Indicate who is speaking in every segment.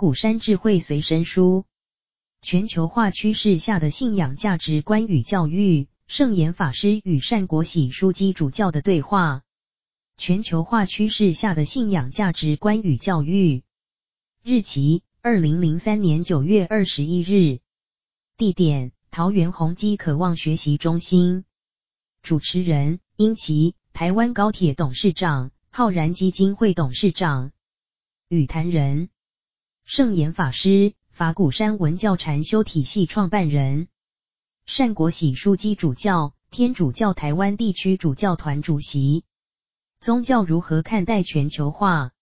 Speaker 1: 古山智慧随身书，全球化趋势下的信仰价值观与教育，圣严法师与善国玺枢机主教的对话。全球化趋势下的信仰价值观与教育，日期：二零零三年九月二十一日，地点：桃园宏基渴望学习中心，主持人：英琦，台湾高铁董事长，浩然基金会董事长，与谈人。圣严法师，法鼓山文教禅修体系创办人，善国喜枢机主教，天主教台湾地区主教团主席。宗教如何看待全球化？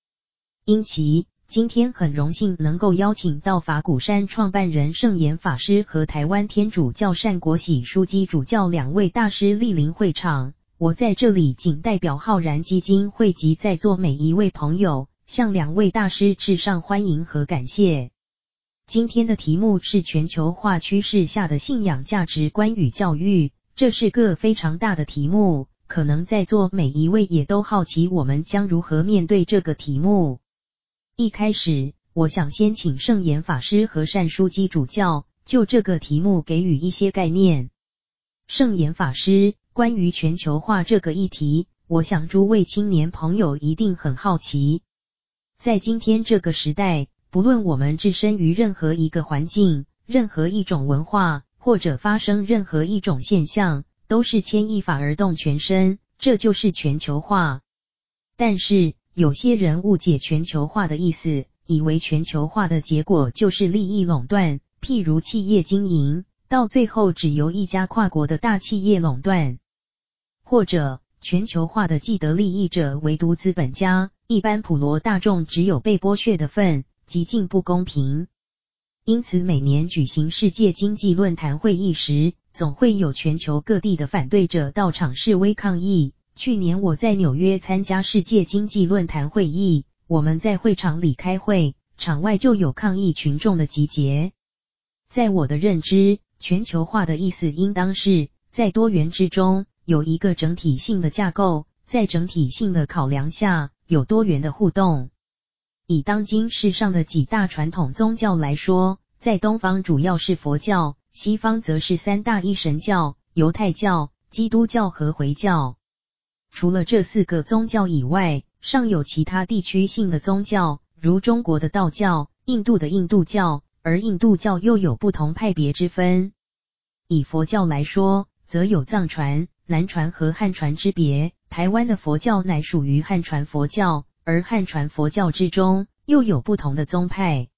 Speaker 1: 因其，今天很荣幸能够邀请到法鼓山创办人圣严法师和台湾天主教善国喜枢机主教两位大师莅临会场。我在这里仅代表浩然基金会及在座每一位朋友。向两位大师致上欢迎和感谢。今天的题目是全球化趋势下的信仰价值观与教育，这是个非常大的题目，可能在座每一位也都好奇我们将如何面对这个题目。一开始，我想先请圣严法师和善书机主教就这个题目给予一些概念。圣严法师，关于全球化这个议题，我想诸位青年朋友一定很好奇。在今天这个时代，不论我们置身于任何一个环境、任何一种文化，或者发生任何一种现象，都是牵一发而动全身，这就是全球化。但是，有些人误解全球化的意思，以为全球化的结果就是利益垄断，譬如企业经营，到最后只由一家跨国的大企业垄断，或者全球化的既得利益者唯独资本家。一般普罗大众只有被剥削的份，极尽不公平。因此，每年举行世界经济论坛会议时，总会有全球各地的反对者到场示威抗议。去年我在纽约参加世界经济论坛会议，我们在会场里开会，场外就有抗议群众的集结。在我的认知，全球化的意思应当是在多元之中有一个整体性的架构，在整体性的考量下。有多元的互动。以当今世上的几大传统宗教来说，在东方主要是佛教，西方则是三大一神教：犹太教、基督教和回教。除了这四个宗教以外，尚有其他地区性的宗教，如中国的道教、印度的印度教，而印度教又有不同派别之分。以佛教来说，则有藏传、南传和汉传之别。台湾的佛教乃属于汉传佛教，而汉传佛教之中又有不同的宗派。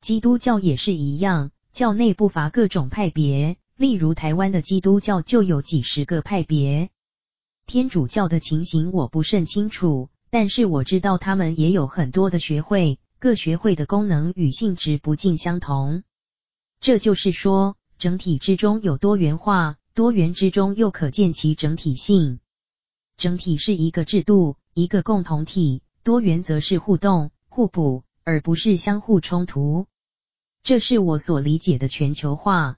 Speaker 1: 基督教也是一样，教内不乏各种派别，例如台湾的基督教就有几十个派别。天主教的情形我不甚清楚，但是我知道他们也有很多的学会，各学会的功能与性质不尽相同。这就是说，整体之中有多元化，多元之中又可见其整体性。整体是一个制度，一个共同体；多元则是互动、互补，而不是相互冲突。这是我所理解的全球化。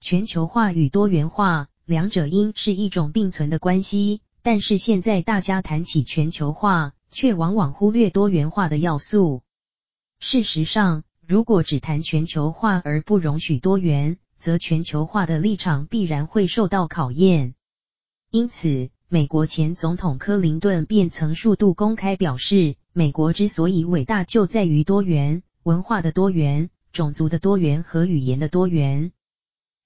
Speaker 1: 全球化与多元化，两者应是一种并存的关系。但是现在大家谈起全球化，却往往忽略多元化的要素。事实上，如果只谈全球化而不容许多元，则全球化的立场必然会受到考验。因此，美国前总统克林顿便曾数度公开表示，美国之所以伟大，就在于多元，文化的多元、种族的多元和语言的多元。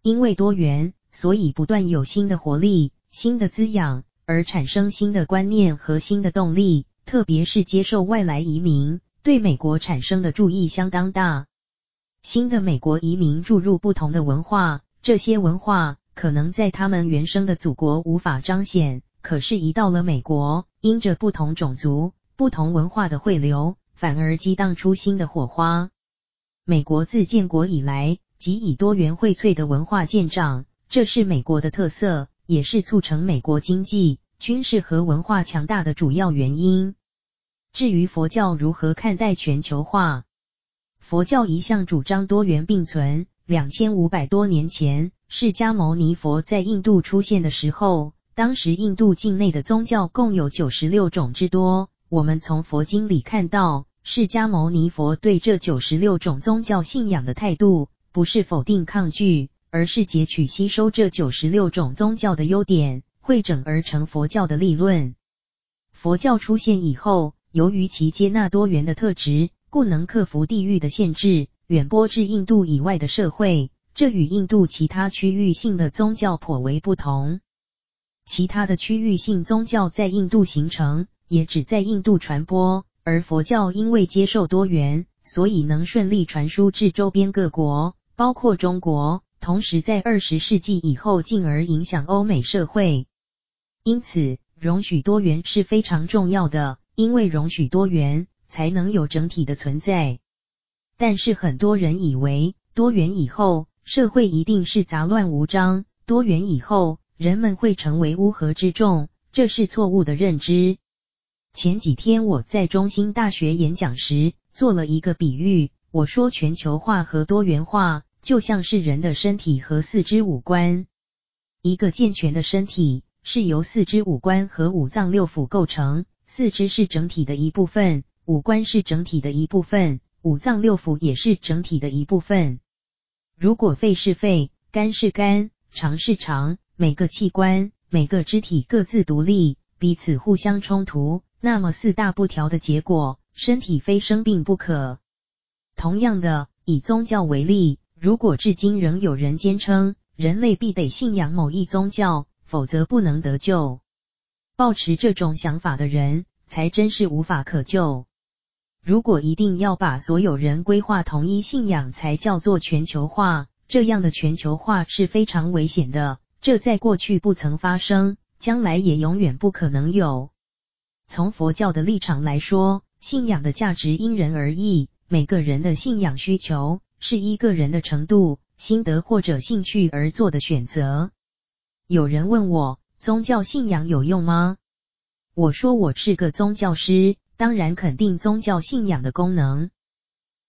Speaker 1: 因为多元，所以不断有新的活力、新的滋养，而产生新的观念和新的动力。特别是接受外来移民，对美国产生的助益相当大。新的美国移民注入不同的文化，这些文化可能在他们原生的祖国无法彰显。可是，一到了美国，因着不同种族、不同文化的汇流，反而激荡出新的火花。美国自建国以来，即以多元荟萃的文化见长，这是美国的特色，也是促成美国经济、军事和文化强大的主要原因。至于佛教如何看待全球化，佛教一向主张多元并存。两千五百多年前，释迦牟尼佛在印度出现的时候。当时印度境内的宗教共有九十六种之多。我们从佛经里看到，释迦牟尼佛对这九十六种宗教信仰的态度，不是否定抗拒，而是截取吸收这九十六种宗教的优点，汇整而成佛教的立论。佛教出现以后，由于其接纳多元的特质，故能克服地域的限制，远播至印度以外的社会。这与印度其他区域性的宗教颇为不同。其他的区域性宗教在印度形成，也只在印度传播。而佛教因为接受多元，所以能顺利传输至周边各国，包括中国。同时，在二十世纪以后，进而影响欧美社会。因此，容许多元是非常重要的，因为容许多元，才能有整体的存在。但是，很多人以为多元以后，社会一定是杂乱无章；多元以后，人们会成为乌合之众，这是错误的认知。前几天我在中兴大学演讲时做了一个比喻，我说全球化和多元化就像是人的身体和四肢五官。一个健全的身体是由四肢五官和五脏六腑构成，四肢是整体的一部分，五官是整体的一部分，五脏六腑也是整体的一部分。如果肺是肺，肝是肝，肠是肠，每个器官、每个肢体各自独立，彼此互相冲突。那么四大不调的结果，身体非生病不可。同样的，以宗教为例，如果至今仍有人坚称人类必得信仰某一宗教，否则不能得救，抱持这种想法的人，才真是无法可救。如果一定要把所有人归化同一信仰，才叫做全球化，这样的全球化是非常危险的。这在过去不曾发生，将来也永远不可能有。从佛教的立场来说，信仰的价值因人而异，每个人的信仰需求是依个人的程度、心得或者兴趣而做的选择。有人问我，宗教信仰有用吗？我说我是个宗教师，当然肯定宗教信仰的功能。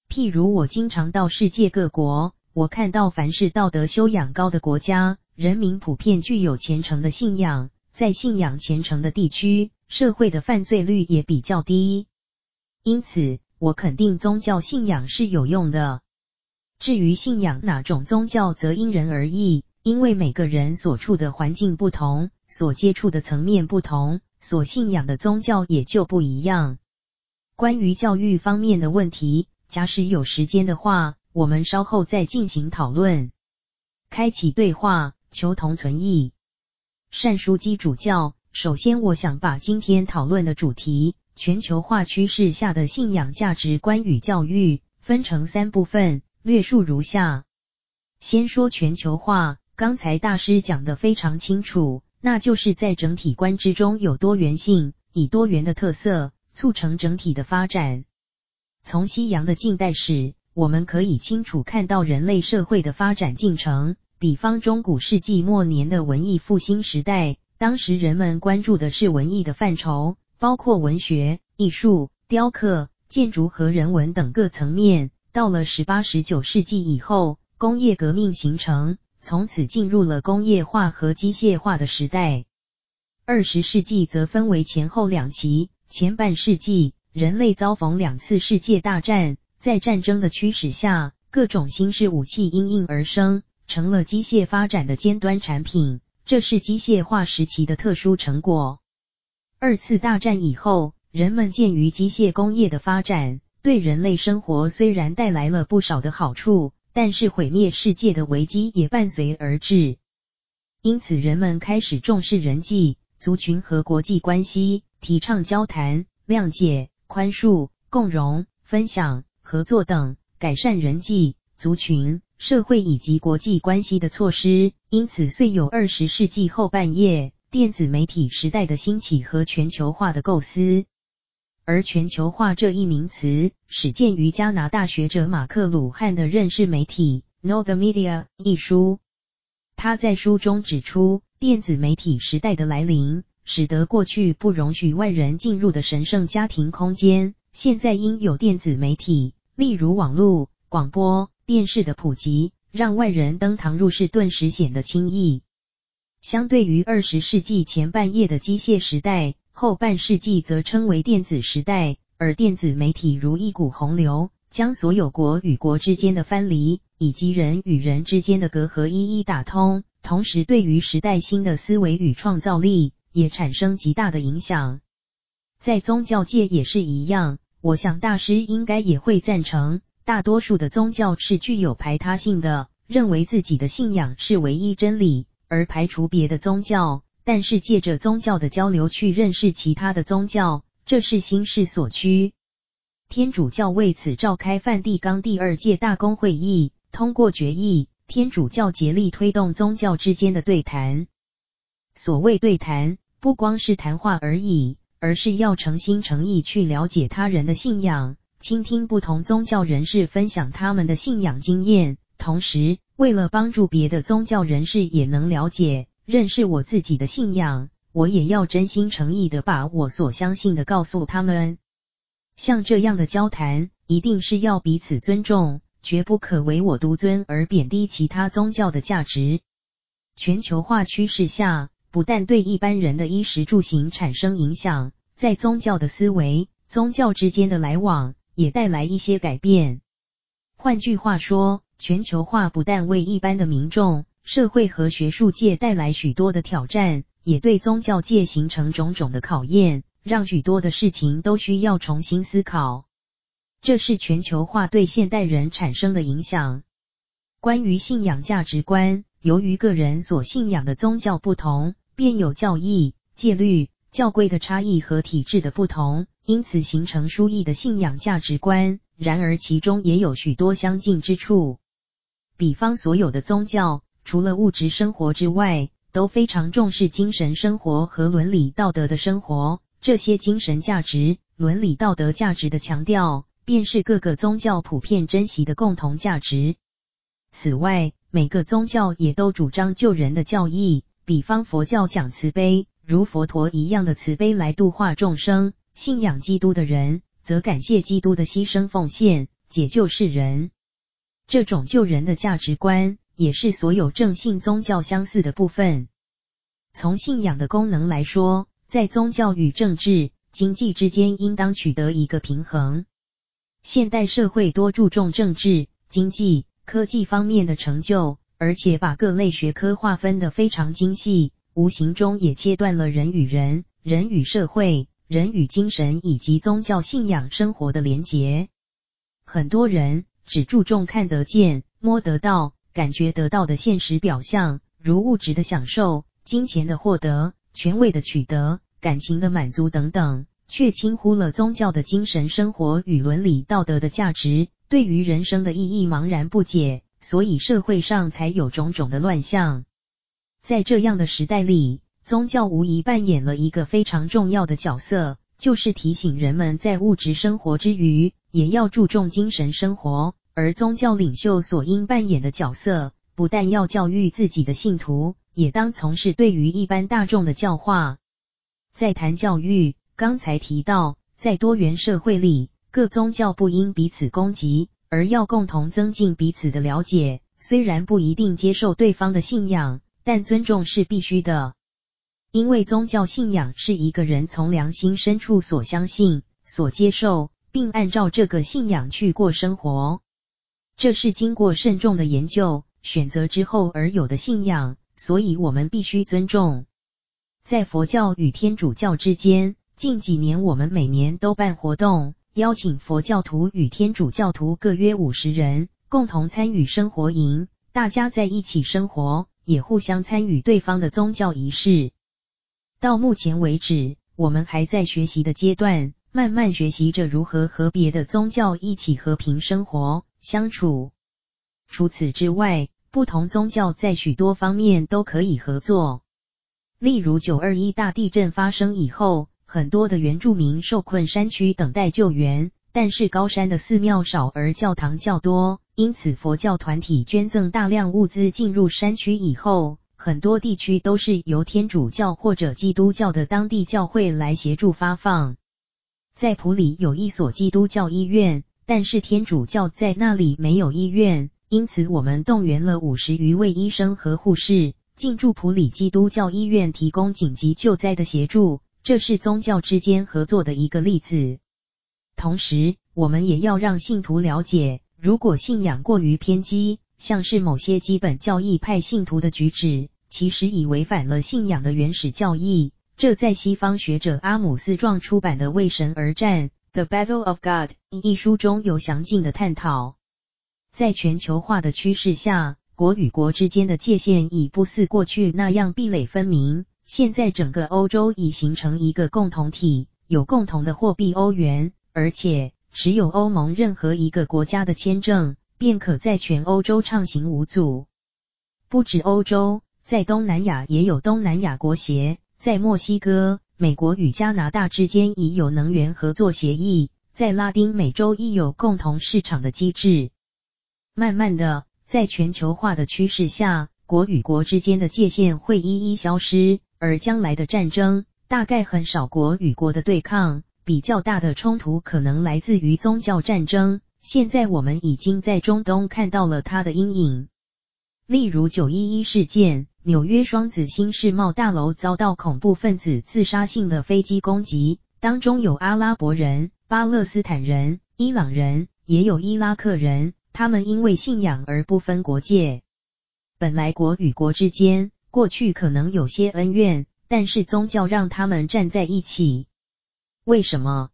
Speaker 1: 譬如我经常到世界各国，我看到凡是道德修养高的国家，人民普遍具有虔诚的信仰，在信仰虔诚的地区，社会的犯罪率也比较低，因此我肯定宗教信仰是有用的。至于信仰哪种宗教，则因人而异，因为每个人所处的环境不同，所接触的层面不同，所信仰的宗教也就不一样。关于教育方面的问题，假使有时间的话，我们稍后再进行讨论。开启对话，求同存异，善书基主教。首先，我想把今天讨论的主题——全球化趋势下的信仰价值观与教育，分成三部分，略述如下。先说全球化，刚才大师讲得非常清楚，那就是在整体观之中有多元性，以多元的特色促成整体的发展。从西洋的近代史，我们可以清楚看到人类社会的发展进程，比方中古世纪末年的文艺复兴时代。当时人们关注的是文艺的范畴，包括文学、艺术、雕刻、建筑和人文等各层面。到了十八、十九世纪以后，工业革命形成，从此进入了工业化和机械化的时代。二十世纪则分为前后两期，前半世纪人类遭逢两次世界大战，在战争的驱使下，各种新式武器应运而生，成了机械发展的尖端产品。这是机械化时期的特殊成果。二次大战以后，人们鉴于机械工业的发展，对人类生活虽然带来了不少的好处，但是毁灭世界的危机也伴随而至。因此，人们开始重视人际、族群和国际关系，提倡交谈、谅解、宽恕、共荣、分享、合作等，改善人际、族群。社会以及国际关系的措施，因此遂有二十世纪后半叶电子媒体时代的兴起和全球化的构思。而全球化这一名词，始见于加拿大学者马克·鲁汉的《认识媒体》（Know the Media） 一书。他在书中指出，电子媒体时代的来临，使得过去不容许外人进入的神圣家庭空间，现在因有电子媒体，例如网络、广播。电视的普及，让外人登堂入室顿时显得轻易。相对于二十世纪前半叶的机械时代，后半世纪则称为电子时代。而电子媒体如一股洪流，将所有国与国之间的藩篱，以及人与人之间的隔阂一一打通，同时对于时代新的思维与创造力也产生极大的影响。在宗教界也是一样，我想大师应该也会赞成，大多数的宗教是具有排他性的，认为自己的信仰是唯一真理，而排除别的宗教。但是借着宗教的交流去认识其他的宗教，这是心事所趋。天主教为此召开梵蒂冈第二届大公会议。通过决议，天主教竭力推动宗教之间的对谈。所谓对谈，不光是谈话而已，而是要诚心诚意去了解他人的信仰，倾听不同宗教人士分享他们的信仰经验。同时，为了帮助别的宗教人士也能了解、认识我自己的信仰，我也要真心诚意的把我所相信的告诉他们。像这样的交谈，一定是要彼此尊重。绝不可唯我独尊而贬低其他宗教的价值。全球化趋势下，不但对一般人的衣食住行产生影响，在宗教的思维、宗教之间的来往也带来一些改变。换句话说，全球化不但为一般的民众、社会和学术界带来许多的挑战，也对宗教界形成种种的考验，让许多的事情都需要重新思考。这是全球化对现代人产生的影响。关于信仰价值观，由于个人所信仰的宗教不同，便有教义、戒律、教规的差异和体制的不同，因此形成殊异的信仰价值观。然而其中也有许多相近之处。比方，所有的宗教除了物质生活之外，都非常重视精神生活和伦理道德的生活。这些精神价值、伦理道德价值的强调，便是各个宗教普遍珍惜的共同价值。此外，每个宗教也都主张救人的教义，比方佛教讲慈悲，如佛陀一样的慈悲来度化众生；信仰基督的人则感谢基督的牺牲奉献，解救世人。这种救人的价值观，也是所有正信宗教相似的部分。从信仰的功能来说，在宗教与政治、经济之间，应当取得一个平衡。现代社会多注重政治、经济、科技方面的成就，而且把各类学科划分得非常精细，无形中也切断了人与人、人与社会、人与精神以及宗教信仰生活的连结。很多人只注重看得见、摸得到、感觉得到的现实表象，如物质的享受、金钱的获得、权位的取得、感情的满足等等。却轻忽了宗教的精神生活与伦理道德的价值，对于人生的意义茫然不解，所以社会上才有种种的乱象。在这样的时代里，宗教无疑扮演了一个非常重要的角色，就是提醒人们在物质生活之余，也要注重精神生活。而宗教领袖所应扮演的角色，不但要教育自己的信徒，也当从事对于一般大众的教化。在谈教育。刚才提到，在多元社会里，各宗教不应彼此攻击，而要共同增进彼此的了解。虽然不一定接受对方的信仰，但尊重是必须的。因为宗教信仰是一个人从良心深处所相信、所接受，并按照这个信仰去过生活。这是经过慎重的研究、选择之后而有的信仰，所以我们必须尊重。在佛教与天主教之间，近几年，我们每年都办活动，邀请佛教徒与天主教徒各约五十人，共同参与生活营。大家在一起生活，也互相参与对方的宗教仪式。到目前为止，我们还在学习的阶段，慢慢学习着如何和别的宗教一起和平生活相处。除此之外，不同宗教在许多方面都可以合作。例如，九二一大地震发生以后，很多的原住民受困山区等待救援，但是高山的寺庙少而教堂较多，因此佛教团体捐赠大量物资进入山区以后，很多地区都是由天主教或者基督教的当地教会来协助发放。在普里有一所基督教医院，但是天主教在那里没有医院，因此我们动员了五十余位医生和护士进驻普里基督教医院，提供紧急救灾的协助。这是宗教之间合作的一个例子。同时，我们也要让信徒了解，如果信仰过于偏激，像是某些基本教义派信徒的举止，其实已违反了信仰的原始教义。这在西方学者阿姆斯壮出版的《为神而战：The Battle of God》一书中有详尽的探讨。在全球化的趋势下，国与国之间的界限已不似过去那样壁垒分明。现在整个欧洲已形成一个共同体，有共同的货币欧元，而且持有欧盟任何一个国家的签证，便可在全欧洲畅行无阻。不止欧洲，在东南亚也有东南亚国协，在墨西哥、美国与加拿大之间已有能源合作协议，在拉丁美洲亦有共同市场的机制。慢慢的，在全球化的趋势下，国与国之间的界限会一一消失，而将来的战争大概很少国与国的对抗，比较大的冲突可能来自于宗教战争。现在我们已经在中东看到了它的阴影，例如九一一事件，纽约双子星世贸大楼遭到恐怖分子自杀性的飞机攻击，当中有阿拉伯人、巴勒斯坦人、伊朗人，也有伊拉克人。他们因为信仰而不分国界。本来国与国之间过去可能有些恩怨，但是宗教让他们站在一起。为什么？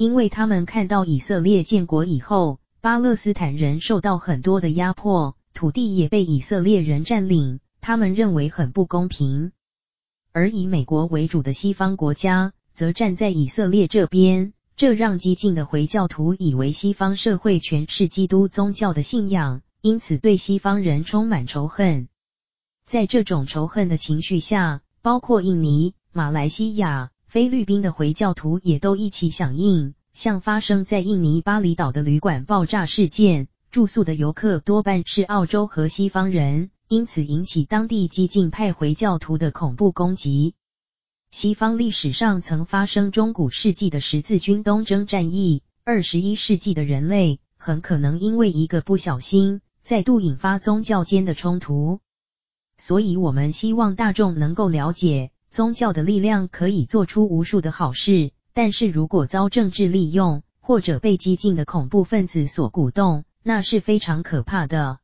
Speaker 1: 因为他们看到以色列建国以后，巴勒斯坦人受到很多的压迫，土地也被以色列人占领，他们认为很不公平。而以美国为主的西方国家则站在以色列这边。这让激进的回教徒以为西方社会全是基督宗教的信仰，因此对西方人充满仇恨。在这种仇恨的情绪下，包括印尼、马来西亚、菲律宾的回教徒也都一起响应。像发生在印尼巴厘岛的旅馆爆炸事件，住宿的游客多半是澳洲和西方人，因此引起当地激进派回教徒的恐怖攻击。西方历史上曾发生中古世纪的十字军东征战役，二十一世纪的人类很可能因为一个不小心，再度引发宗教间的冲突。所以，我们希望大众能够了解，宗教的力量可以做出无数的好事，但是如果遭政治利用，或者被激进的恐怖分子所鼓动，那是非常可怕的。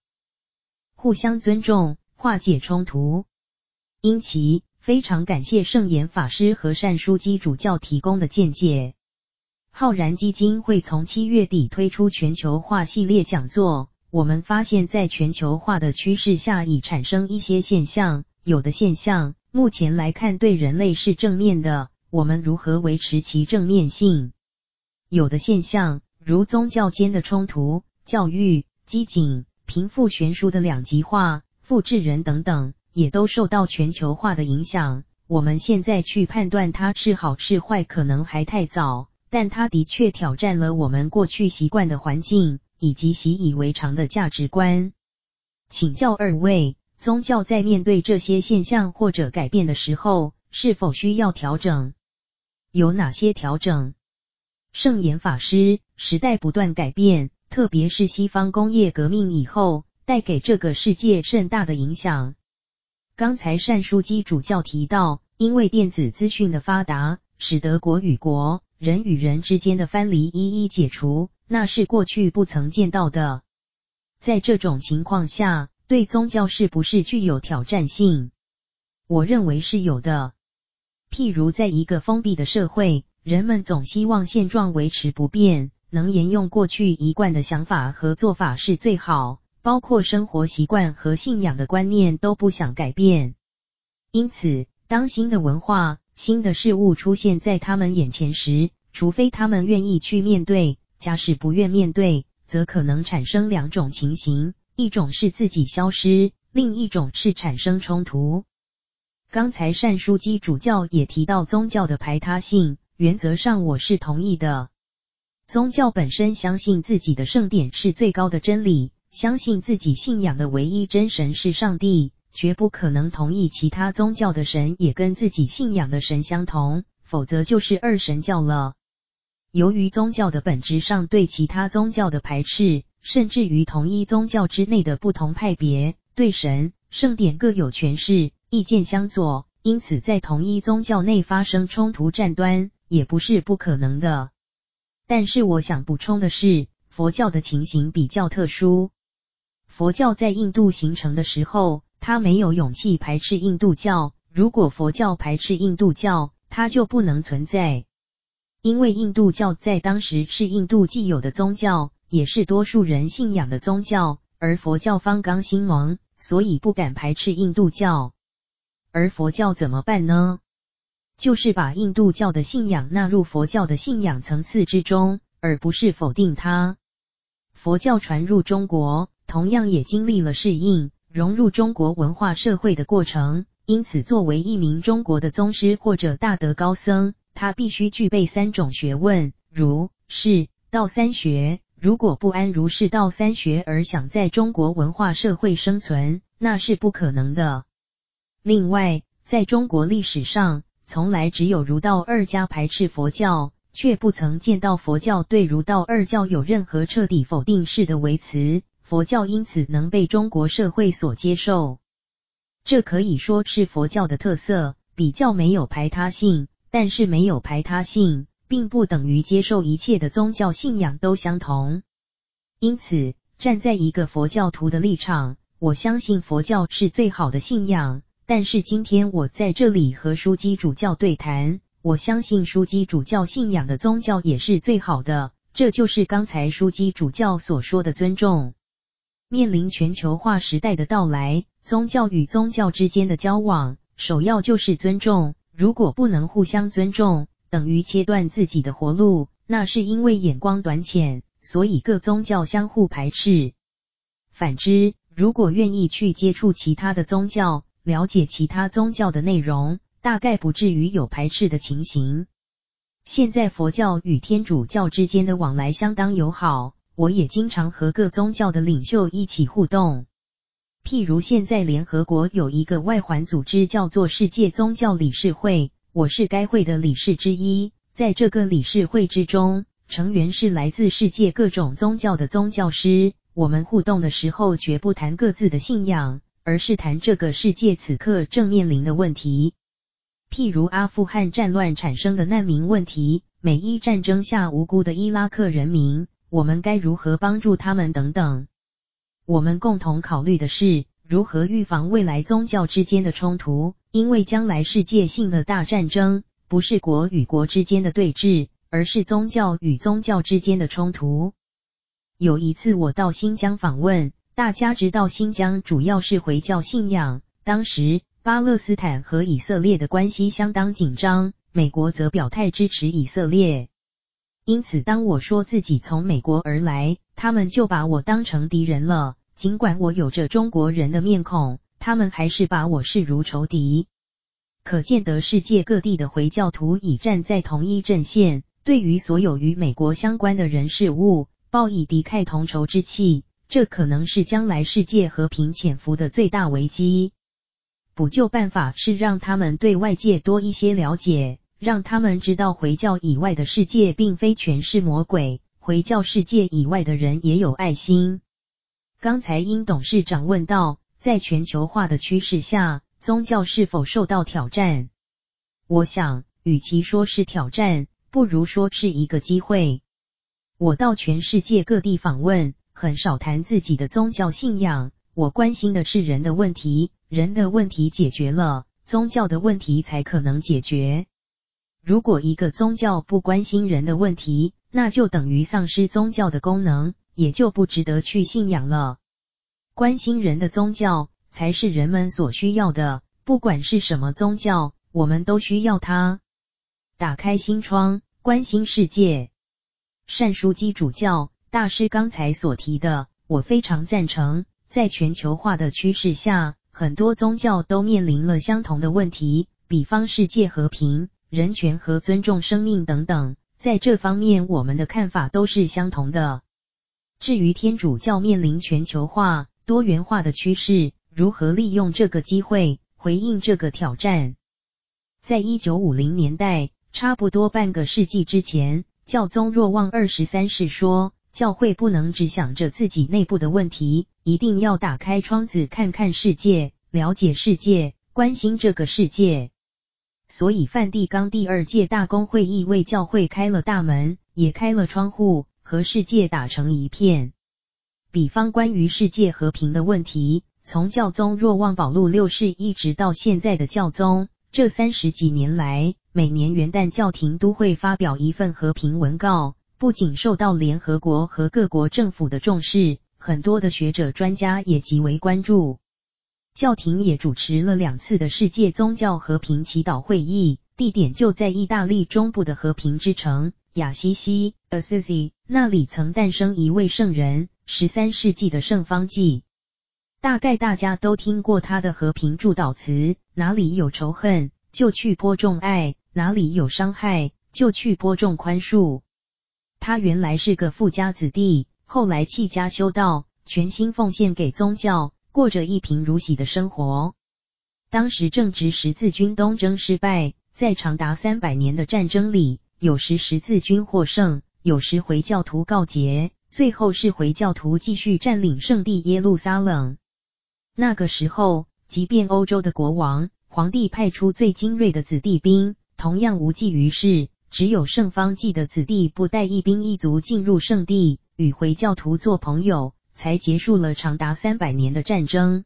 Speaker 1: 互相尊重，化解冲突，因其。非常感谢圣严法师和善书基主教提供的见解。浩然基金会从七月底推出全球化系列讲座。我们发现，在全球化的趋势下，已产生一些现象。有的现象目前来看对人类是正面的，我们如何维持其正面性？有的现象，如宗教间的冲突、教育、机警、贫富悬殊的两极化、复制人等等。也都受到全球化的影响。我们现在去判断它是好是坏，可能还太早，但它的确挑战了我们过去习惯的环境以及习以为常的价值观。请教二位，宗教在面对这些现象或者改变的时候，是否需要调整？有哪些调整？圣严法师，时代不断改变，特别是西方工业革命以后，带给这个世界甚大的影响。刚才善书基主教提到，因为电子资讯的发达，使得国与国、人与人之间的藩篱一一解除，那是过去不曾见到的。在这种情况下，对宗教是不是具有挑战性？我认为是有的。譬如在一个封闭的社会，人们总希望现状维持不变，能沿用过去一贯的想法和做法是最好。包括生活习惯和信仰的观念都不想改变，因此，当新的文化、新的事物出现在他们眼前时，除非他们愿意去面对，假使不愿面对，则可能产生两种情形：一种是自己消失，另一种是产生冲突。刚才善书基主教也提到宗教的排他性，原则上我是同意的。宗教本身相信自己的圣典是最高的真理。相信自己信仰的唯一真神是上帝，绝不可能同意其他宗教的神也跟自己信仰的神相同，否则就是二神教了。由于宗教的本质上对其他宗教的排斥，甚至于同一宗教之内的不同派别对神、圣典各有诠释，意见相左，因此在同一宗教内发生冲突战端也不是不可能的。但是我想补充的是，佛教的情形比较特殊。佛教在印度形成的时候，它没有勇气排斥印度教。如果佛教排斥印度教，它就不能存在。因为印度教在当时是印度既有的宗教，也是多数人信仰的宗教，而佛教方刚兴萌，所以不敢排斥印度教。而佛教怎么办呢？就是把印度教的信仰纳入佛教的信仰层次之中，而不是否定它。佛教传入中国，同样也经历了适应、融入中国文化社会的过程。因此，作为一名中国的宗师或者大德高僧，他必须具备三种学问：如是、道三学。如果不安如是道三学而想在中国文化社会生存，那是不可能的。另外，在中国历史上，从来只有儒道二家排斥佛教。却不曾见到佛教对儒道二教有任何彻底否定式的维持，佛教因此能被中国社会所接受，这可以说是佛教的特色，比较没有排他性。但是没有排他性，并不等于接受一切的宗教信仰都相同。因此，站在一个佛教徒的立场，我相信佛教是最好的信仰。但是今天我在这里和枢机主教对谈。我相信枢机主教信仰的宗教也是最好的，这就是刚才枢机主教所说的尊重。面临全球化时代的到来，宗教与宗教之间的交往，首要就是尊重。如果不能互相尊重，等于切断自己的活路，那是因为眼光短浅，所以各宗教相互排斥。反之，如果愿意去接触其他的宗教，了解其他宗教的内容，大概不至于有排斥的情形。现在佛教与天主教之间的往来相当友好，我也经常和各宗教的领袖一起互动。譬如现在联合国有一个外环组织叫做世界宗教理事会，我是该会的理事之一。在这个理事会之中，成员是来自世界各种宗教的宗教师。我们互动的时候，绝不谈各自的信仰，而是谈这个世界此刻正面临的问题。譬如阿富汗战乱产生的难民问题，美伊战争下无辜的伊拉克人民，我们该如何帮助他们等等。我们共同考虑的是如何预防未来宗教之间的冲突，因为将来世界性的大战争不是国与国之间的对峙，而是宗教与宗教之间的冲突。有一次我到新疆访问，大家知道新疆主要是回教信仰，当时。巴勒斯坦和以色列的关系相当紧张，美国则表态支持以色列。因此，当我说自己从美国而来，他们就把我当成敌人了。尽管我有着中国人的面孔，他们还是把我视如仇敌。可见得世界各地的回教徒已站在同一阵线，对于所有与美国相关的人事物，报以敌忾同仇之气。这可能是将来世界和平潜伏的最大危机。补救办法是让他们对外界多一些了解，让他们知道回教以外的世界并非全是魔鬼，回教世界以外的人也有爱心。刚才殷董事长问到，在全球化的趋势下，宗教是否受到挑战？我想，与其说是挑战，不如说是一个机会。我到全世界各地访问，很少谈自己的宗教信仰，我关心的是人的问题。人的问题解决了，宗教的问题才可能解决。如果一个宗教不关心人的问题，那就等于丧失宗教的功能，也就不值得去信仰了。关心人的宗教才是人们所需要的，不管是什么宗教，我们都需要它。打开心窗，关心世界。善书机主教大师刚才所提的，我非常赞成。在全球化的趋势下，很多宗教都面临了相同的问题，比方世界和平、人权和尊重生命等等。在这方面，我们的看法都是相同的。至于天主教面临全球化、多元化的趋势，如何利用这个机会回应这个挑战？在一九五零年代，差不多半个世纪之前，教宗若望二十三世说，教会不能只想着自己内部的问题。一定要打开窗子看看世界，了解世界，关心这个世界。所以梵蒂冈第二届大公会议为教会开了大门，也开了窗户，和世界打成一片。比方关于世界和平的问题，从教宗若望保禄六世一直到现在的教宗，这三十几年来，每年元旦教廷都会发表一份和平文告，不仅受到联合国和各国政府的重视，很多的学者专家也极为关注。教廷也主持了两次的世界宗教和平祈祷会议，地点就在意大利中部的和平之城亚西西 （Assisi），那里曾诞生一位圣人，十三世纪的圣方济。大概大家都听过他的和平祝祷词：哪里有仇恨，就去播种爱；哪里有伤害，就去播种宽恕。他原来是个富家子弟，后来弃家修道，全心奉献给宗教。过着一贫如洗的生活。当时正值十字军东征失败，在长达三百年的战争里，有时十字军获胜，有时回教徒告捷，最后是回教徒继续占领圣地耶路撒冷。那个时候，即便欧洲的国王、皇帝派出最精锐的子弟兵，同样无济于事。只有圣方济的子弟不带一兵一卒进入圣地，与回教徒做朋友。才结束了长达三百年的战争。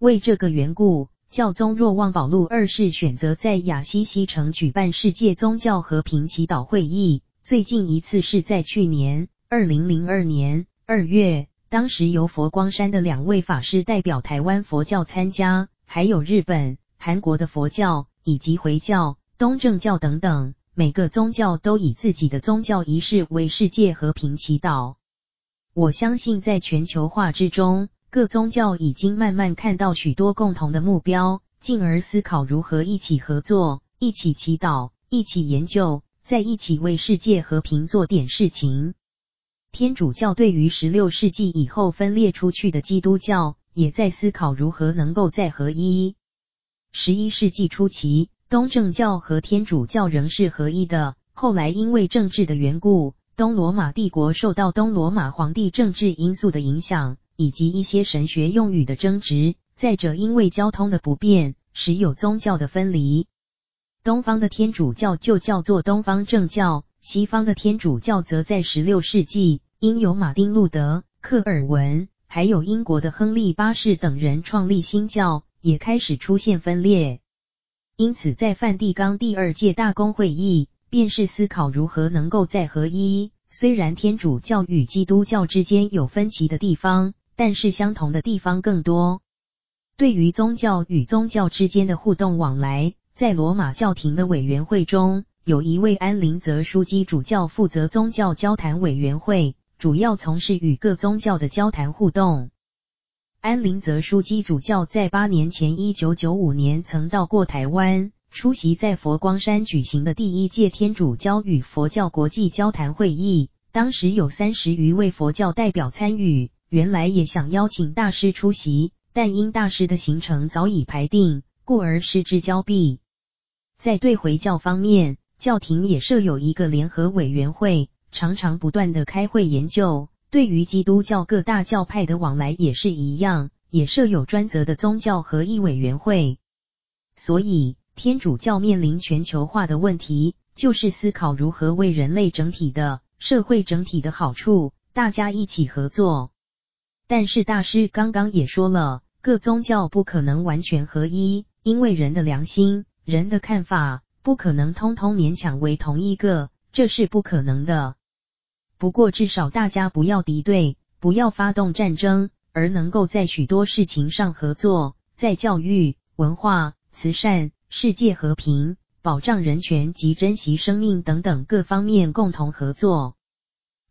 Speaker 1: 为这个缘故，教宗若望保禄二世选择在雅西西城举办世界宗教和平祈祷会议。最近一次是在去年二零零二年二月，当时由佛光山的两位法师代表台湾佛教参加，还有日本、韩国的佛教以及回教、东正教等等，每个宗教都以自己的宗教仪式为世界和平祈祷。我相信，在全球化之中，各宗教已经慢慢看到许多共同的目标，进而思考如何一起合作、一起祈祷、一起研究，再一起为世界和平做点事情。天主教对于十六世纪以后分裂出去的基督教，也在思考如何能够再合一。十一世纪初期，东正教和天主教仍是合一的，后来因为政治的缘故。东罗马帝国受到东罗马皇帝政治因素的影响，以及一些神学用语的争执，再者因为交通的不便，时有宗教的分离。东方的天主教就叫做东方正教，西方的天主教则在十六世纪因有马丁路德、克尔文，还有英国的亨利八世等人创立新教，也开始出现分裂。因此，在梵蒂冈第二届大公会议。便是思考如何能够再合一。虽然天主教与基督教之间有分歧的地方，但是相同的地方更多。对于宗教与宗教之间的互动往来，在罗马教廷的委员会中，有一位安林泽枢机主教负责宗教交谈委员会，主要从事与各宗教的交谈互动。安林泽枢机主教在八年前，一九九五年曾到过台湾。出席在佛光山举行的第一届天主教与佛教国际交谈会议，当时有三十余位佛教代表参与。原来也想邀请大师出席，但因大师的行程早已排定，故而失之交臂。在对回教方面，教廷也设有一个联合委员会，常常不断的开会研究。对于基督教各大教派的往来也是一样，也设有专责的宗教合议委员会。所以，天主教面临全球化的问题，就是思考如何为人类整体的社会整体的好处，大家一起合作。但是大师刚刚也说了，各宗教不可能完全合一，因为人的良心、人的看法不可能通通勉强为同一个，这是不可能的。不过至少大家不要敌对，不要发动战争，而能够在许多事情上合作，在教育、文化、慈善。世界和平、保障人权及珍惜生命等等各方面共同合作。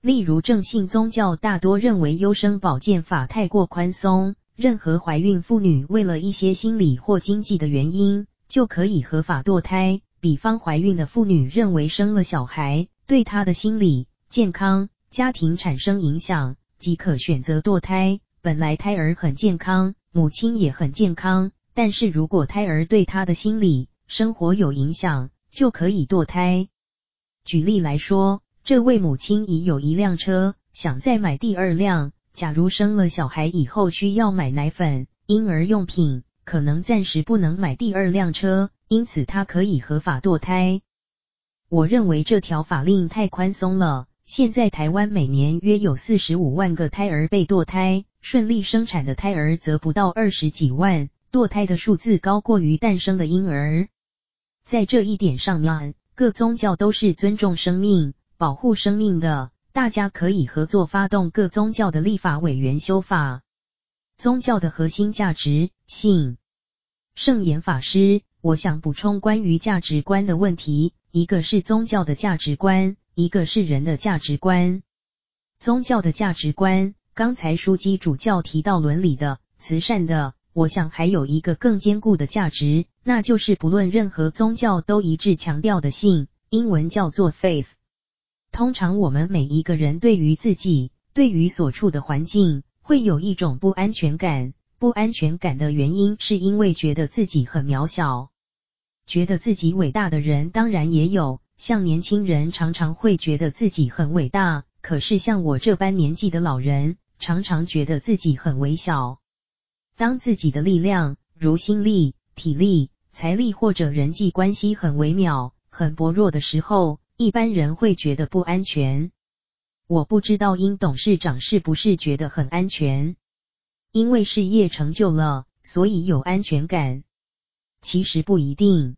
Speaker 1: 例如，正信宗教大多认为优生保健法太过宽松，任何怀孕妇女为了一些心理或经济的原因，就可以合法堕胎。比方，怀孕的妇女认为生了小孩对她的心理健康、家庭产生影响，即可选择堕胎。本来胎儿很健康，母亲也很健康。但是如果胎儿对她的心理生活有影响，就可以堕胎。举例来说，这位母亲已有一辆车，想再买第二辆。假如生了小孩以后需要买奶粉、婴儿用品，可能暂时不能买第二辆车，因此她可以合法堕胎。我认为这条法令太宽松了。现在台湾每年约有四十五万个胎儿被堕胎，顺利生产的胎儿则不到二十几万，堕胎的数字高过于诞生的婴儿。在这一点上面，各宗教都是尊重生命、保护生命的，大家可以合作发动各宗教的立法委员修法。宗教的核心价值，信。圣严法师，我想补充关于价值观的问题，一个是宗教的价值观。一个是人的价值观，宗教的价值观。刚才枢机主教提到伦理的、慈善的，我想还有一个更坚固的价值，那就是不论任何宗教都一致强调的信，英文叫做 faith。通常我们每一个人对于自己、对于所处的环境，会有一种不安全感。不安全感的原因是因为觉得自己很渺小，觉得自己伟大的人当然也有。像年轻人常常会觉得自己很伟大，可是像我这般年纪的老人，常常觉得自己很微小。当自己的力量，如心力、体力、财力或者人际关系很微渺、很薄弱的时候，一般人会觉得不安全。我不知道殷董事长是不是觉得很安全，因为事业成就了，所以有安全感。其实不一定，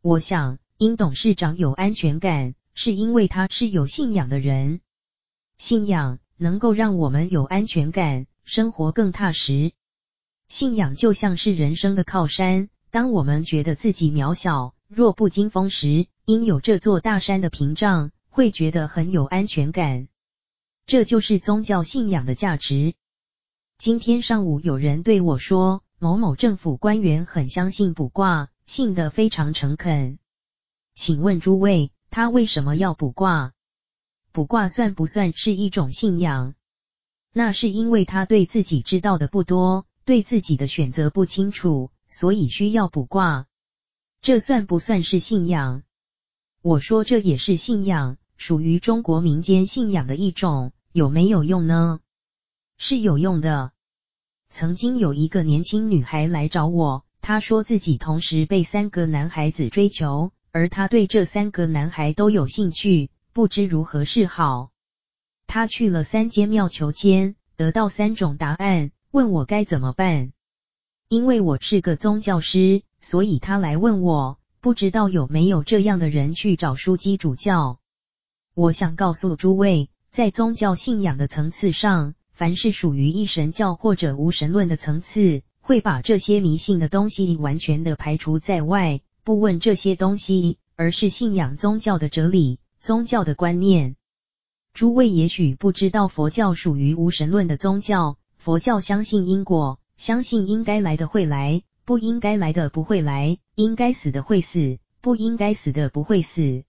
Speaker 1: 我想。殷董事长有安全感，是因为他是有信仰的人。信仰能够让我们有安全感，生活更踏实。信仰就像是人生的靠山，当我们觉得自己渺小、弱不禁风时，因有这座大山的屏障，会觉得很有安全感。这就是宗教信仰的价值。今天上午有人对我说，某某政府官员很相信卜卦，信得非常诚恳。请问诸位，他为什么要卜卦？卜卦算不算是一种信仰？那是因为他对自己知道的不多，对自己的选择不清楚，所以需要卜卦。这算不算是信仰？我说这也是信仰，属于中国民间信仰的一种。有没有用呢？是有用的。曾经有一个年轻女孩来找我，她说自己同时被三个男孩子追求。而她对这三个男孩都有兴趣，不知如何是好。她去了三间庙求签，得到三种答案，问我该怎么办。因为我是个宗教师，所以她来问我，不知道有没有这样的人去找枢机主教。我想告诉诸位，在宗教信仰的层次上，凡是属于一神教或者无神论的层次，会把这些迷信的东西完全的排除在外。不问这些东西，而是信仰宗教的哲理、宗教的观念。诸位也许不知道，佛教属于无神论的宗教。佛教相信因果，相信应该来的会来，不应该来的不会来；应该死的会死，不应该死的不会死。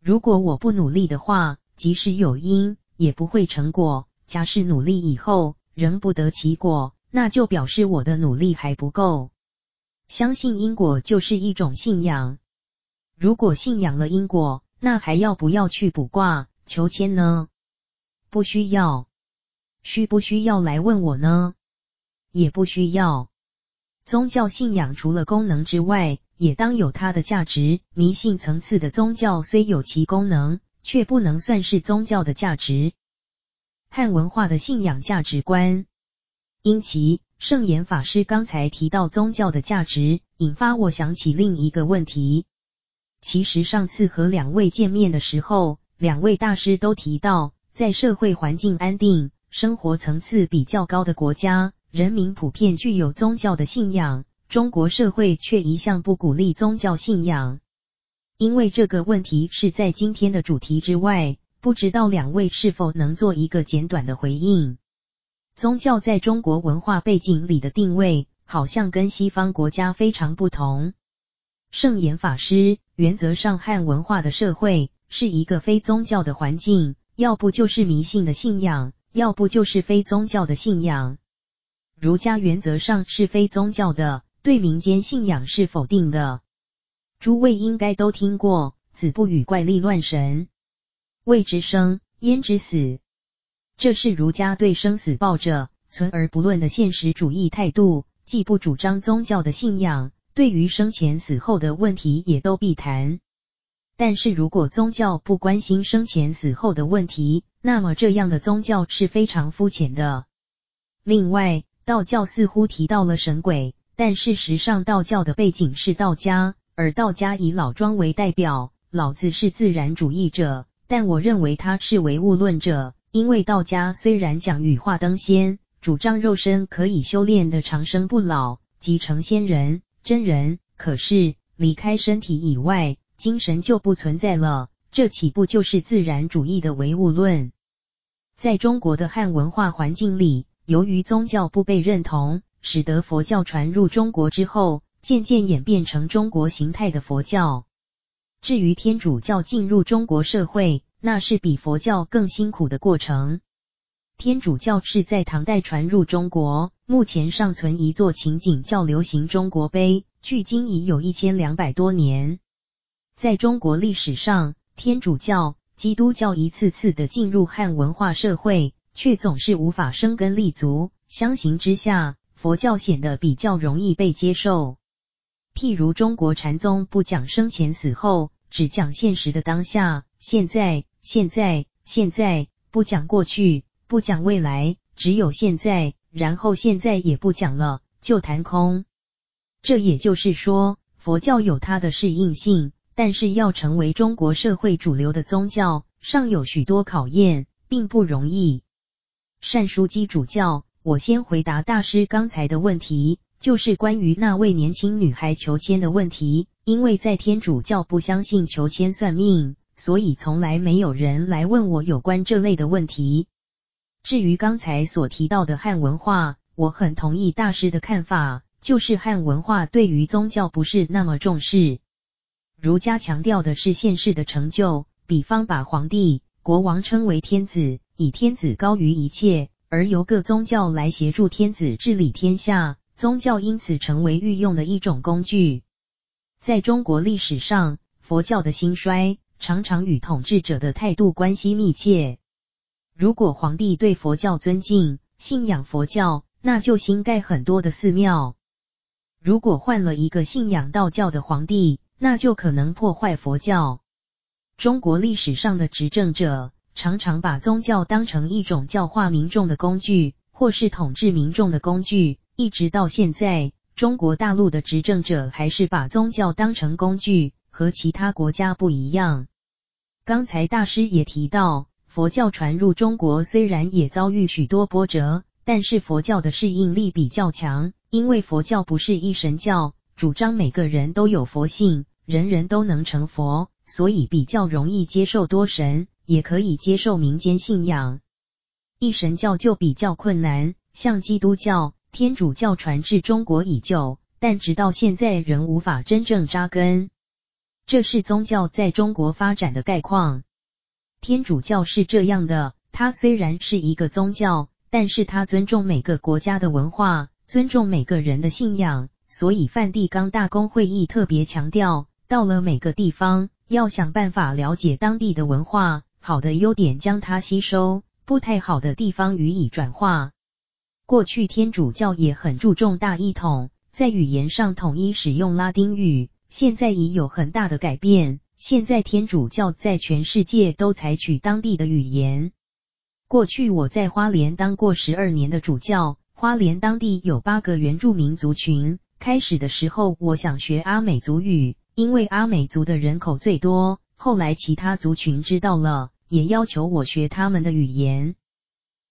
Speaker 1: 如果我不努力的话，即使有因，也不会成果。假使努力以后仍不得其果，那就表示我的努力还不够。相信因果就是一种信仰。如果信仰了因果，那还要不要去卜卦求签呢？不需要。需不需要来问我呢？也不需要。宗教信仰除了功能之外，也当有它的价值。迷信层次的宗教虽有其功能，却不能算是宗教的价值。汉文化的信仰价值观，因其。圣严法师刚才提到宗教的价值，引发我想起另一个问题。其实上次和两位见面的时候，两位大师都提到，在社会环境安定、生活层次比较高的国家，人民普遍具有宗教的信仰。中国社会却一向不鼓励宗教信仰。因为这个问题是在今天的主题之外，不知道两位是否能做一个简短的回应。宗教在中国文化背景里的定位，好像跟西方国家非常不同。圣严法师，原则上汉文化的社会是一个非宗教的环境，要不就是迷信的信仰，要不就是非宗教的信仰。儒家原则上是非宗教的，对民间信仰是否定的。诸位应该都听过“子不语怪力乱神，谓之生，焉知死”。这是儒家对生死抱着存而不论的现实主义态度，既不主张宗教的信仰，对于生前死后的问题也都避谈。但是如果宗教不关心生前死后的问题，那么这样的宗教是非常肤浅的。另外，道教似乎提到了神鬼，但事实上道教的背景是道家，而道家以老庄为代表。老子是自然主义者，但我认为他是唯物论者，因为道家虽然讲羽化登仙，主张肉身可以修炼的长生不老，即成仙人、真人，可是离开身体以外，精神就不存在了，这岂不就是自然主义的唯物论？在中国的汉文化环境里，由于宗教不被认同，使得佛教传入中国之后，渐渐演变成中国形态的佛教。至于天主教进入中国社会，那是比佛教更辛苦的过程。天主教是在唐代传入中国，目前尚存一座情景教流行中国碑，距今已有一千两百多年。在中国历史上，天主教、基督教一次次的进入汉文化社会，却总是无法生根立足。相形之下，佛教显得比较容易被接受。譬如中国禅宗不讲生前死后，只讲现实的当下，现在、现在、现在，不讲过去，不讲未来，只有现在，然后现在也不讲了，就谈空。这也就是说，佛教有它的适应性。但是要成为中国社会主流的宗教，尚有许多考验，并不容易。单书记主教，我先回答大师刚才的问题，就是关于那位年轻女孩求签的问题。因为在天主教不相信求签算命，所以从来没有人来问我有关这类的问题。至于刚才所提到的汉文化，我很同意大师的看法，就是汉文化对于宗教不是那么重视。儒家强调的是现世的成就，比方把皇帝、国王称为天子，以天子高于一切，而由各宗教来协助天子治理天下，宗教因此成为御用的一种工具。在中国历史上，佛教的兴衰常常与统治者的态度关系密切。如果皇帝对佛教尊敬，信仰佛教，那就兴盖很多的寺庙；如果换了一个信仰道教的皇帝，那就可能破坏佛教。中国历史上的执政者常常把宗教当成一种教化民众的工具，或是统治民众的工具。一直到现在，中国大陆的执政者还是把宗教当成工具，和其他国家不一样。刚才大师也提到，佛教传入中国虽然也遭遇许多波折，但是佛教的适应力比较强，因为佛教不是一神教。主张每个人都有佛性，人人都能成佛，所以比较容易接受多神，也可以接受民间信仰。一神教就比较困难，像基督教、天主教传至中国已久，但直到现在仍无法真正扎根。这是宗教在中国发展的概况。天主教是这样的，它虽然是一个宗教，但是它尊重每个国家的文化，尊重每个人的信仰。所以梵蒂冈大公会议特别强调，到了每个地方，要想办法了解当地的文化，好的优点将它吸收，不太好的地方予以转化。过去天主教也很注重大一统，在语言上统一使用拉丁语，现在已有很大的改变。现在天主教在全世界都采取当地的语言。过去我在花莲当过十二年的主教，花莲当地有八个原住民族群。开始的时候，我想学阿美族语，因为阿美族的人口最多。后来其他族群知道了，也要求我学他们的语言。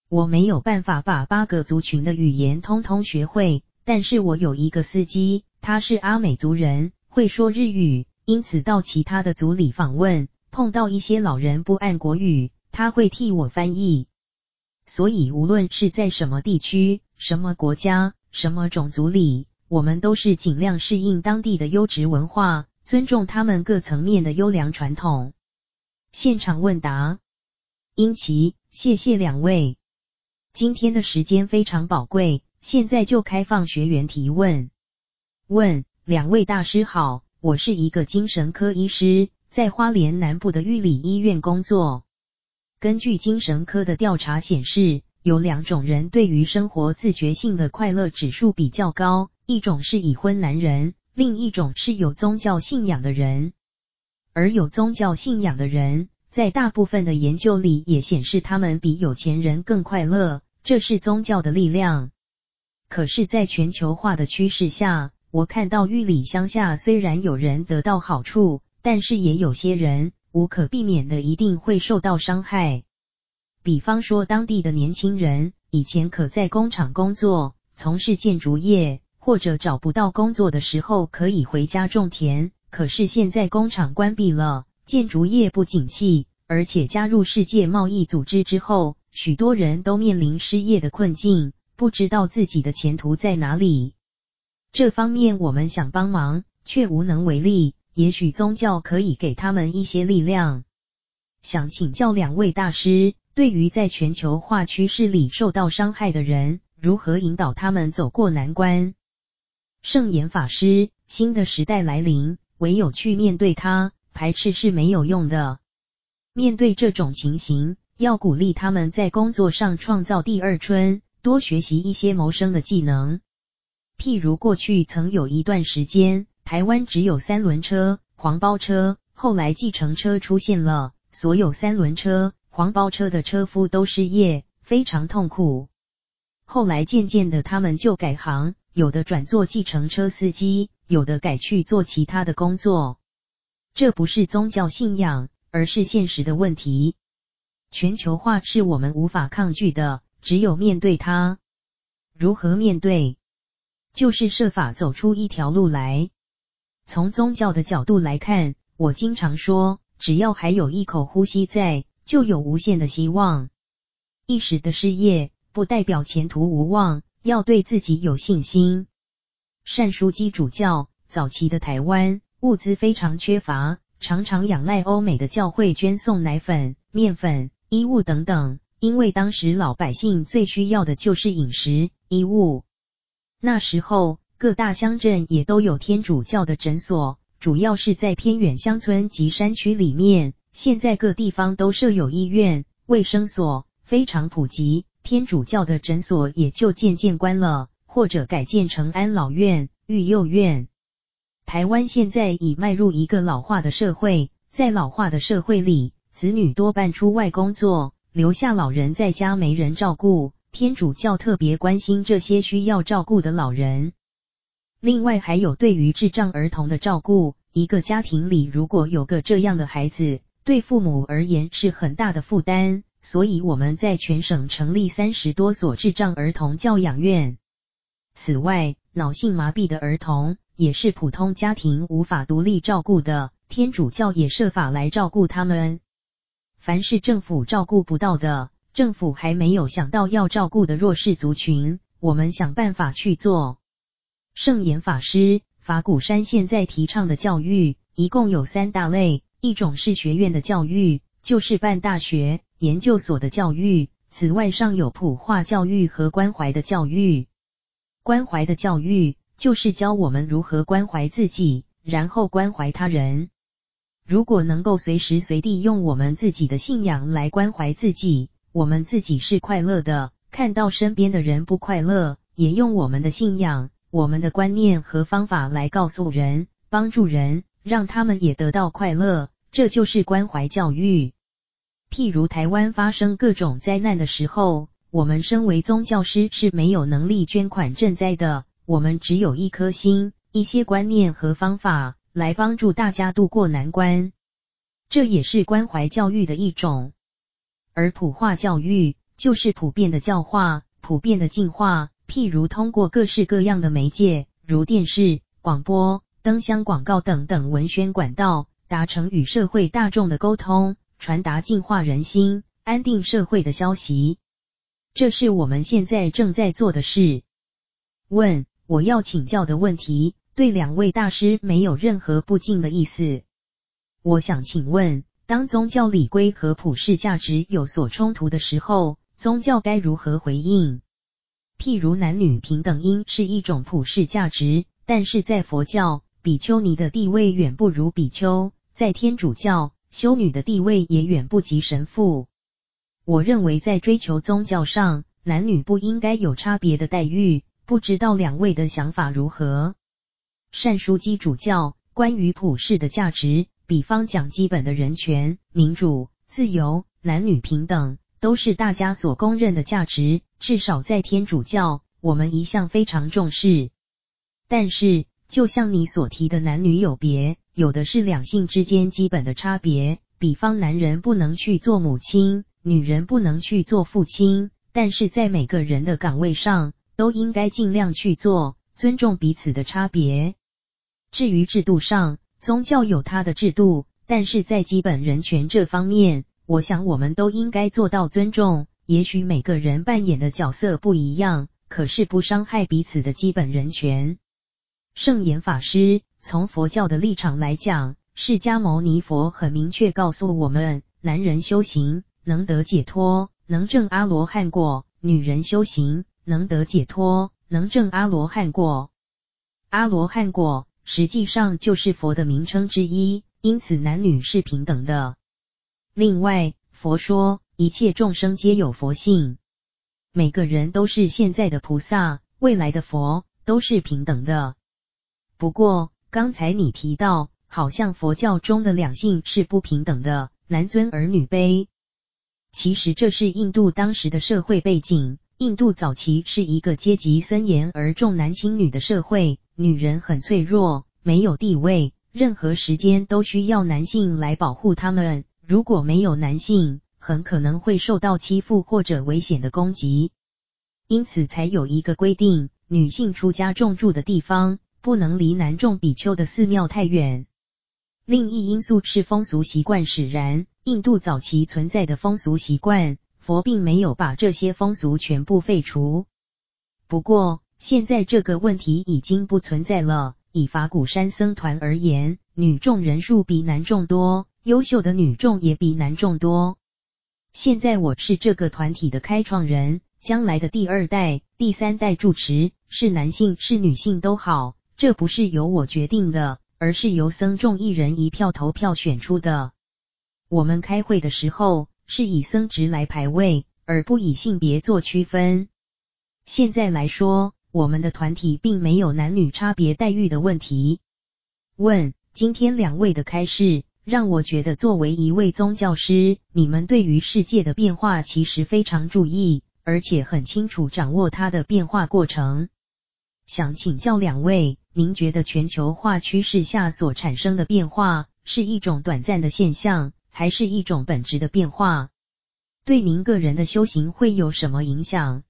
Speaker 1: 我没有办法把八个族群的语言通通学会，但是我有一个司机，他是阿美族人，会说日语，因此到其他的族里访问，碰到一些老人不按国语，他会替我翻译。所以无论是在什么地区、什么国家、什么种族里。我们都是尽量适应当地的优质文化，尊重他们各层面的优良传统。现场问答，英奇，谢谢两位。今天的时间非常宝贵，现在就开放学员提问。问：两位大师好，我是一个精神科医师，在花莲南部的玉里医院工作。根据精神科的调查显示，有两种人对于生活自觉性的快乐指数比较高。一种是已婚男人，另一种是有宗教信仰的人。而有宗教信仰的人，在大部分的研究里也显示他们比有钱人更快乐，这是宗教的力量。可是，在全球化的趋势下，我看到玉里乡下虽然有人得到好处，但是也有些人无可避免的一定会受到伤害。比方说，当地的年轻人以前可在工厂工作，从事建筑业，或者找不到工作的时候可以回家种田。可是现在工厂关闭了，建筑业不景气，而且加入世界贸易组织之后，许多人都面临失业的困境。不知道自己的前途在哪里，这方面我们想帮忙，却无能为力。也许宗教可以给他们一些力量。想请教两位大师，对于在全球化趋势里受到伤害的人，如何引导他们走过难关？圣严法师，新的时代来临，唯有去面对它，排斥是没有用的。面对这种情形，要鼓励他们在工作上创造第二春。多学习一些谋生的技能，譬如过去曾有一段时间，台湾只有三轮车、黄包车，后来计程车出现了，所有三轮车、黄包车的车夫都失业，非常痛苦。后来渐渐的，他们就改行，有的转做计程车司机，有的改去做其他的工作。这不是宗教信仰，而是现实的问题。全球化是我们无法抗拒的。只有面对它，如何面对？就是设法走出一条路来。从宗教的角度来看，我经常说，只要还有一口呼吸在，就有无限的希望。一时的失业不代表前途无望，要对自己有信心。单书基主教早期的台湾物资非常缺乏，常常仰赖欧美的教会捐送奶粉、面粉、衣物等等。因为当时老百姓最需要的就是饮食、衣物。那时候各大乡镇也都有天主教的诊所，主要是在偏远乡村及山区里面。现在各地方都设有医院、卫生所，非常普及。天主教的诊所也就渐渐关了，或者改建成安老院、育幼院。台湾现在已迈入一个老化的社会，在老化的社会里，子女多半出外工作。留下老人在家没人照顾，天主教特别关心这些需要照顾的老人。另外还有对于智障儿童的照顾，一个家庭里如果有个这样的孩子，对父母而言是很大的负担。所以我们在全省成立三十多所智障儿童教养院。此外，脑性麻痹的儿童也是普通家庭无法独立照顾的，天主教也设法来照顾他们。凡是政府照顾不到的，政府还没有想到要照顾的弱势族群，我们想办法去做。圣严法师，法鼓山现在提倡的教育一共有三大类，一种是学院的教育，就是办大学、研究所的教育；此外尚有普化教育和关怀的教育。关怀的教育就是教我们如何关怀自己，然后关怀他人。如果能够随时随地用我们自己的信仰来关怀自己，我们自己是快乐的。看到身边的人不快乐，也用我们的信仰、我们的观念和方法来告诉人、帮助人，让他们也得到快乐。这就是关怀教育。譬如台湾发生各种灾难的时候，我们身为宗教师是没有能力捐款赈灾的，我们只有一颗心、一些观念和方法。来帮助大家度过难关，这也是关怀教育的一种。而普化教育就是普遍的教化、普遍的净化，譬如通过各式各样的媒介，如电视、广播、灯箱广告等等文宣管道，达成与社会大众的沟通，传达净化人心、安定社会的消息。这是我们现在正在做的事。问：我要请教的问题。对两位大师没有任何不敬的意思。我想请问，当宗教礼规和普世价值有所冲突的时候，宗教该如何回应？譬如男女平等应是一种普世价值，但是在佛教，比丘尼的地位远不如比丘；在天主教，修女的地位也远不及神父。我认为在追求宗教上，男女不应该有差别的待遇。不知道两位的想法如何？善枢基主教关于普世的价值，比方讲基本的人权、民主、自由、男女平等，都是大家所公认的价值，至少在天主教，我们一向非常重视。但是，就像你所提的男女有别，有的是两性之间基本的差别，比方男人不能去做母亲，女人不能去做父亲，但是在每个人的岗位上，都应该尽量去做，尊重彼此的差别。至于制度上，宗教有它的制度，但是在基本人权这方面，我想我们都应该做到尊重。也许每个人扮演的角色不一样，可是不伤害彼此的基本人权。圣严法师，从佛教的立场来讲，释迦牟尼佛很明确告诉我们，男人修行能得解脱，能证阿罗汉果；女人修行能得解脱，能证阿罗汉果。阿罗汉果实际上就是佛的名称之一，因此男女是平等的。另外，佛说一切众生皆有佛性，每个人都是现在的菩萨，未来的佛，都是平等的。不过，刚才你提到，好像佛教中的两性是不平等的，男尊而女卑。其实这是印度当时的社会背景。印度早期是一个阶级森严而重男轻女的社会，女人很脆弱，没有地位，任何时间都需要男性来保护她们。如果没有男性，很可能会受到欺负或者危险的攻击。因此才有一个规定，女性出家重住的地方，不能离男众比丘的寺庙太远。另一因素是风俗习惯使然，印度早期存在的风俗习惯，佛并没有把这些风俗全部废除。不过，现在这个问题已经不存在了。以法鼓山僧团而言，女众人数比男众多，优秀的女众也比男众多。现在我是这个团体的开创人，将来的第二代、第三代住持是男性是女性都好。这不是由我决定的，而是由僧众一人一票投票选出的。我们开会的时候是以僧职来排位，而不以性别做区分。现在来说，我们的团体并没有男女差别待遇的问题。问：今天两位的开示，让我觉得作为一位宗教师，你们对于世界的变化其实非常注意，而且很清楚掌握它的变化过程。想请教两位。您觉得全球化趋势下所产生的变化是一种短暂的现象，还是一种本质的变化？对您个人的修行会有什么影响？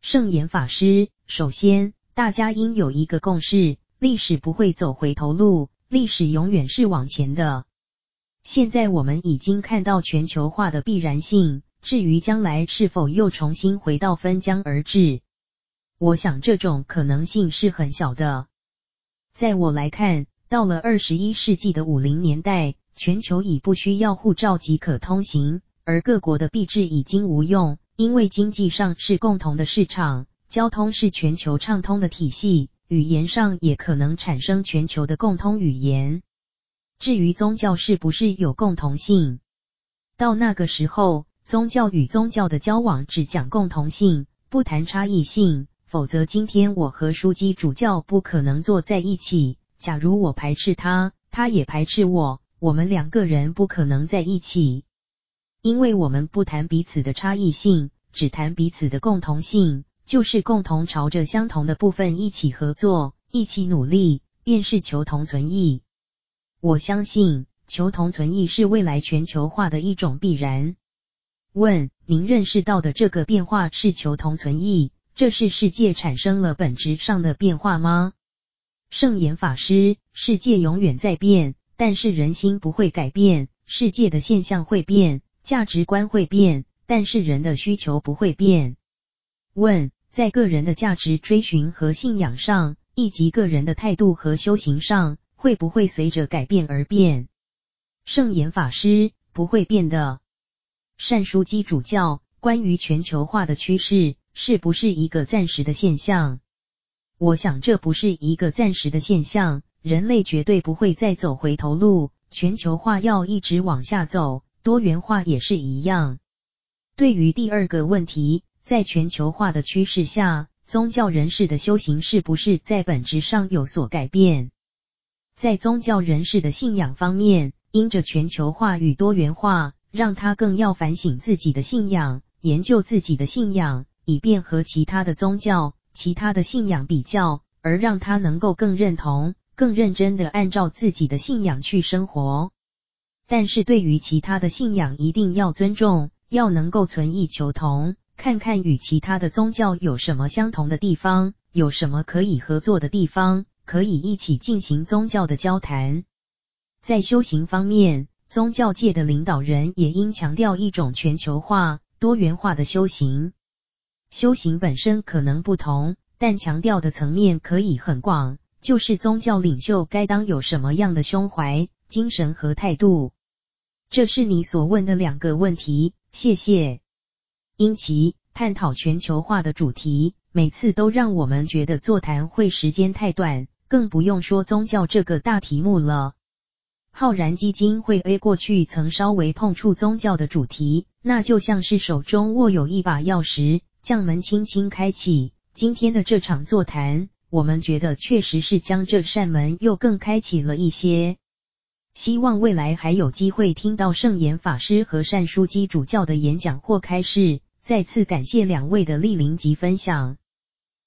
Speaker 1: 圣严法师，首先，大家应有一个共识：历史不会走回头路，历史永远是往前的。现在我们已经看到全球化的必然性，至于将来是否又重新回到分疆而治，我想这种可能性是很小的。在我来看，到了二十一世纪的五零年代，全球已不需要护照即可通行，而各国的币制已经无用，因为经济上是共同的市场，交通是全球畅通的体系，语言上也可能产生全球的共通语言。至于宗教是不是有共同性，到那个时候，宗教与宗教的交往只讲共同性，不谈差异性。否则，今天我和枢机主教不可能坐在一起。假如我排斥他，他也排斥我，我们两个人不可能在一起，因为我们不谈彼此的差异性，只谈彼此的共同性，就是共同朝着相同的部分一起合作，一起努力，便是求同存异。我相信求同存异是未来全球化的一种必然。问：您认识到的这个变化是求同存异？这是世界产生了本质上的变化吗？圣严法师，世界永远在变，但是人心不会改变。世界的现象会变，价值观会变，但是人的需求不会变。问：在个人的价值追寻和信仰上，以及个人的态度和修行上，会不会随着改变而变？圣严法师，不会变的。善书基主教，关于全球化的趋势。是不是一个暂时的现象？我想这不是一个暂时的现象，人类绝对不会再走回头路，全球化要一直往下走，多元化也是一样。对于第二个问题，在全球化的趋势下，宗教人士的修行是不是在本质上有所改变？在宗教人士的信仰方面，因着全球化与多元化，让他更要反省自己的信仰，研究自己的信仰，以便和其他的宗教、其他的信仰比较，而让他能够更认同、更认真地按照自己的信仰去生活。但是对于其他的信仰，一定要尊重，要能够存异求同，看看与其他的宗教有什么相同的地方，有什么可以合作的地方，可以一起进行宗教的交谈。在修行方面，宗教界的领导人也应强调一种全球化、多元化的修行。修行本身可能不同，但强调的层面可以很广，就是宗教领袖该当有什么样的胸怀、精神和态度。这是你所问的两个问题，谢谢。因其，探讨全球化的主题，每次都让我们觉得座谈会时间太短，更不用说宗教这个大题目了。浩然基金会 A 过去曾稍微碰触宗教的主题，那就像是手中握有一把钥匙，将门轻轻开启。今天的这场座谈，我们觉得确实是将这扇门又更开启了一些。希望未来还有机会听到圣严法师和善书基主教的演讲或开示。再次感谢两位的莅临及分享。